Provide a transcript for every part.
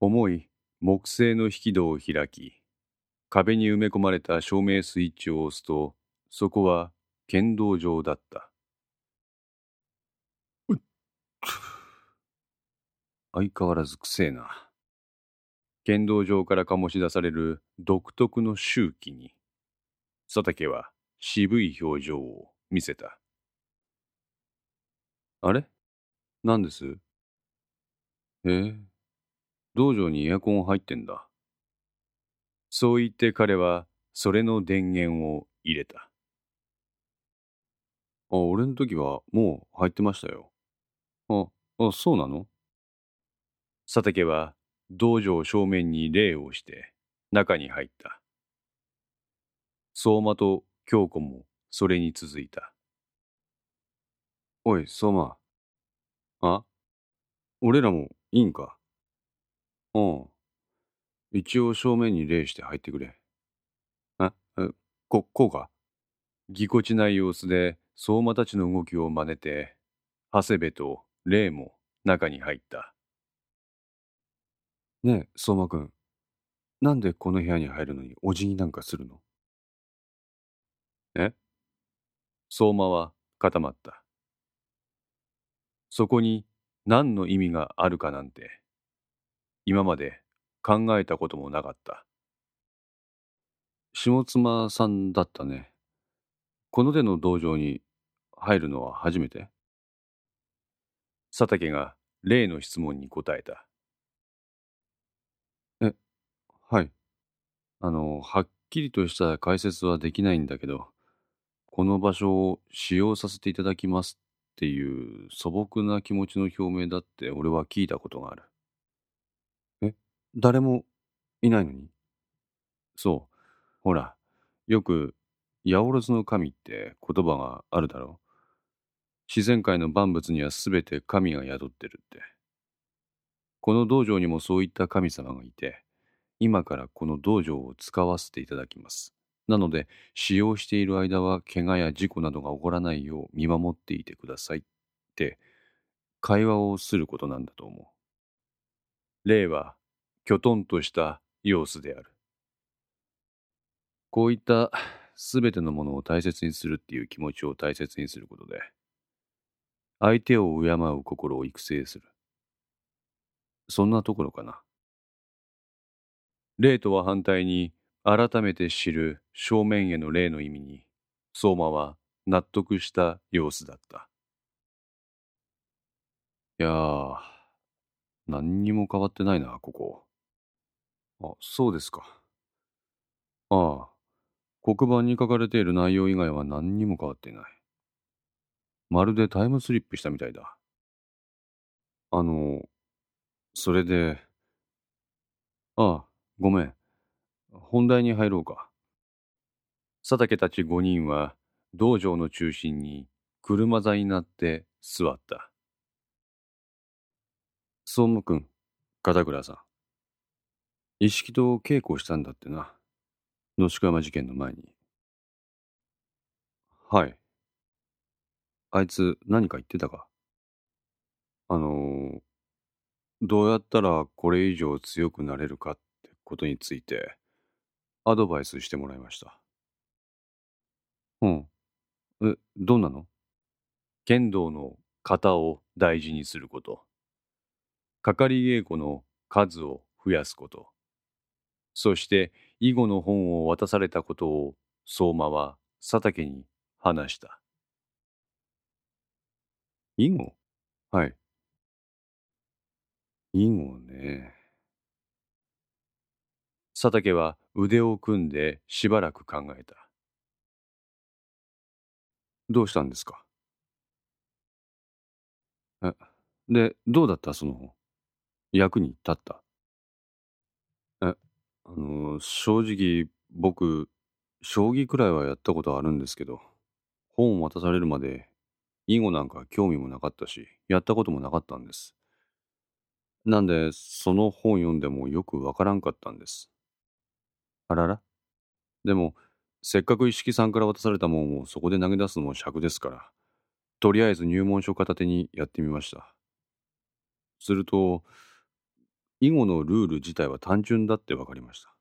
重い木製の引き戸を開き、壁に埋め込まれた照明スイッチを押すと、そこは剣道場だった。相変わらずくせえな。剣道場から醸し出される独特の周期に、佐竹は渋い表情を見せた。あれ？何です？ええ道場にエアコン入ってんだ。そう言って彼はそれの電源を入れた。あ、俺の時はもう入ってましたよ。あ、あ、そうなの？佐竹は道場正面に礼をして中に入った。相馬と京子もそれに続いた。おい、相馬。あ？俺らもいいんか？うん。一応正面に礼して入ってくれ。あ、えこ、こうかぎこちない様子で相馬たちの動きを真似て、長谷部と礼も中に入った。ねえ、相馬くん。なんでこの部屋に入るのにお辞儀なんかするの？え？相馬は固まった。そこに何の意味があるかなんて、今まで考えたこともなかった。下妻さんだったね。この手の道場に入るのは初めて佐竹が例の質問に答えた。え、はい。あの、はっきりとした解説はできないんだけど、この場所を使用させていただきますっていう素朴な気持ちの表明だって俺は聞いたことがある。誰もいないのに？そう。ほら、よく、八百万の神って言葉があるだろう。自然界の万物にはすべて神が宿ってるって。この道場にもそういった神様がいて、今からこの道場を使わせていただきます。なので、使用している間は怪我や事故などが起こらないよう見守っていてくださいって、会話をすることなんだと思う。例は、きょとんとした様子である。こういったすべてのものを大切にするっていう気持ちを大切にすることで、相手を敬う心を育成する。そんなところかな。霊とは反対に改めて知る正面への霊の意味に、相馬は納得した様子だった。いやー、何にも変わってないな、ここ。あ、そうですか。ああ、黒板に書かれている内容以外は何にも変わっていない。まるでタイムスリップしたみたいだ。あの、それで、ああ、ごめん。本題に入ろうか。佐竹たち5人は道場の中心に車座になって座った。総務君、片倉さん。一式と稽古をしたんだってな。野宿山事件の前に。はい。あいつ何か言ってたか？あの、どうやったらこれ以上強くなれるかってことについてアドバイスしてもらいました。うん。え、どんなの？剣道の型を大事にすること。かかり稽古の数を増やすこと。そして囲碁の本を渡されたことを相馬は佐竹に話した。囲碁？はい。囲碁ね。佐竹は腕を組んでしばらく考えた。どうしたんですか？え、で、どうだった？その本。役に立った、あの、正直僕、将棋くらいはやったことあるんですけど、本を渡されるまで囲碁なんか興味もなかったし、やったこともなかったんです。なんで、その本読んでもよくわからんかったんです。あららでも、せっかく一色さんから渡されたもんをそこで投げ出すのも尺ですから、とりあえず入門書片手にやってみました。すると、囲碁のルール自体は単純だって分かりました。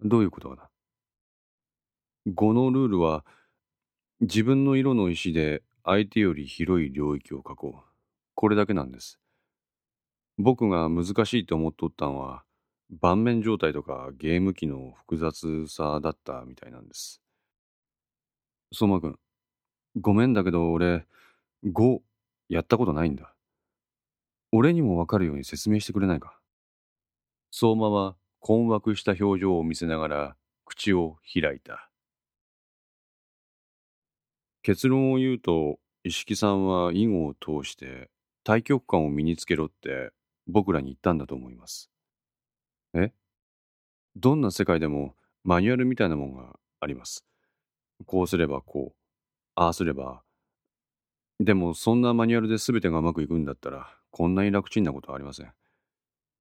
どういうことかな？碁のルールは自分の色の石で相手より広い領域を囲う。これだけなんです。僕が難しいと思っとったんは盤面状態とかゲーム機の複雑さだったみたいなんです。相馬くん、ごめんだけど俺、5やったことないんだ。俺にもわかるように説明してくれないか？相馬は困惑した表情を見せながら口を開いた。結論を言うと、石木さんは囲碁を通して対局感を身につけろって僕らに言ったんだと思います。え？どんな世界でもマニュアルみたいなもんがあります。こうすればこう、ああすれば。でもそんなマニュアルで全てがうまくいくんだったらこんなに楽ちんなことはありません。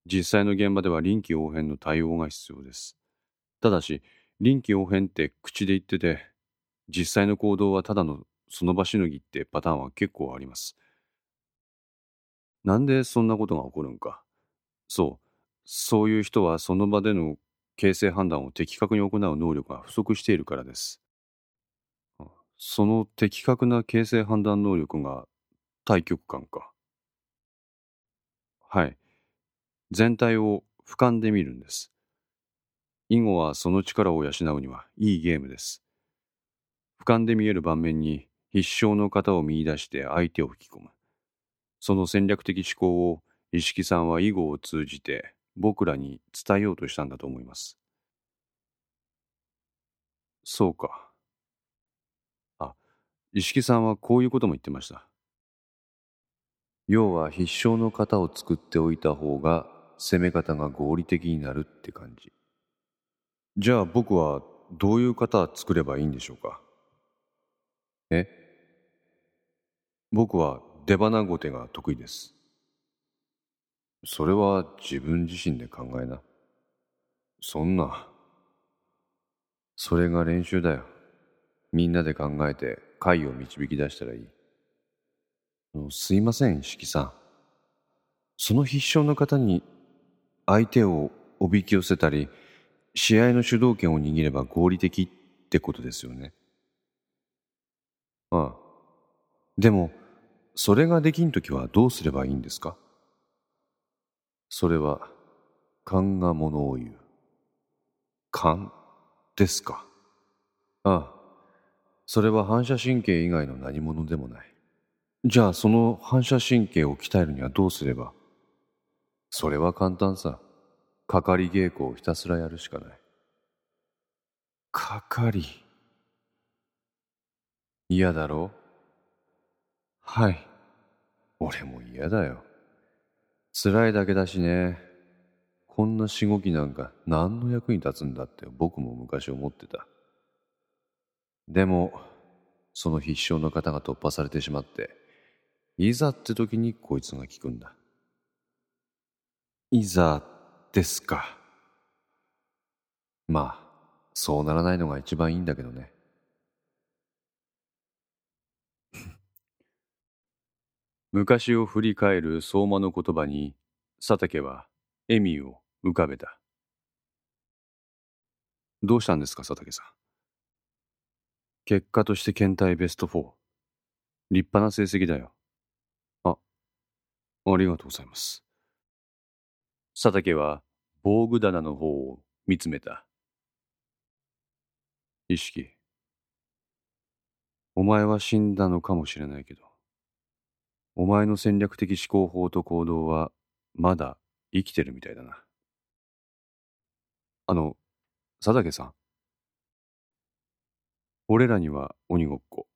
実際の現場では臨機応変の対応が必要です。ただし臨機応変って口で言ってて実際の行動はただのその場しのぎってパターンは結構あります。なんでそんなことが起こるんか。そう、そういう人はその場での形勢判断を的確に行う能力が不足しているからです。その的確な形勢判断能力が対局感か。はい。全体を俯瞰で見るんです。囲碁はその力を養うにはいいゲームです。俯瞰で見える盤面に必勝の型を見出して相手を引き込む。その戦略的思考を石木さんは囲碁を通じて僕らに伝えようとしたんだと思います。そうか。あ、石木さんはこういうことも言ってました。要は必勝の型を作っておいた方が攻め方が合理的になるって感じ。じゃあ僕はどういう型作ればいいんでしょうか？え？僕は出花後手が得意です。それは自分自身で考えな。そんな。それが練習だよ。みんなで考えて解を導き出したらいい。すいません、石木さん。その必勝の方に相手をおびき寄せたり、試合の主導権を握れば合理的ってことですよね。ああ。でも、それができんときはどうすればいいんですか？それは、勘がものを言う。勘ですか？ああ。それは反射神経以外の何者でもない。じゃあその反射神経を鍛えるにはどうすれば？それは簡単さ。かかり稽古をひたすらやるしかない。かかり？嫌だろ？うはい。俺も嫌だよ。辛いだけだしね。こんなしごきなんか何の役に立つんだって僕も昔思ってた。でも、その必勝の方が突破されてしまって、いざって時にこいつが効くんだ。いざですか。まあ、そうならないのが一番いいんだけどね。昔を振り返る相馬の言葉に佐竹は笑みを浮かべたどうしたんですか佐竹さん結果として検体ベスト4立派な成績だよありがとうございます佐竹は防具棚の方を見つめた意識お前は死んだのかもしれないけどお前の戦略的思考法と行動はまだ生きてるみたいだな。あの、佐竹さん。俺らには鬼ごっこ。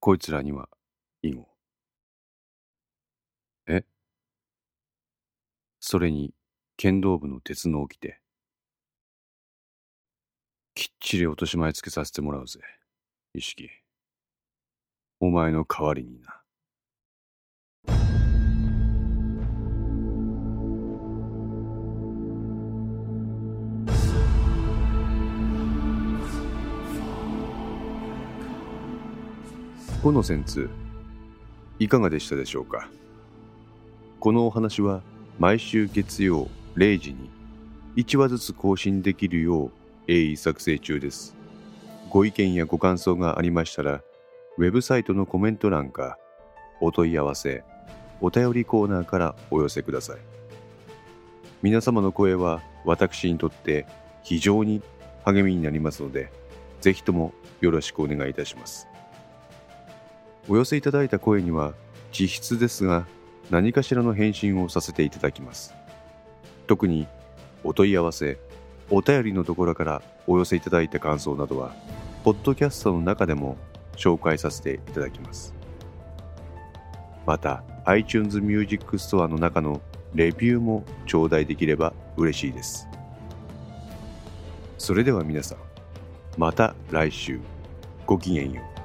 こいつらには囲碁。えそれに剣道部の鉄の掟。きっちり落とし前つけさせてもらうぜ。意識。お前の代わりにな。この戦通いかがでしたでしょうか？このお話は毎週月曜0時に1話ずつ更新できるよう鋭意作成中です。ご意見やご感想がありましたら、ウェブサイトのコメント欄か、お問い合わせ、お便りコーナーからお寄せください。皆様の声は私にとって非常に励みになりますので、ぜひともよろしくお願いいたします。お寄せいただいた声には、実質ですが、何かしらの返信をさせていただきます。特に、お問い合わせ、お便りのところからお寄せいただいた感想などは、ポッドキャストの中でも紹介させていただきます。また、iTunes Music Store の中のレビューも頂戴できれば嬉しいです。それでは皆さん、また来週、ごきげんよう。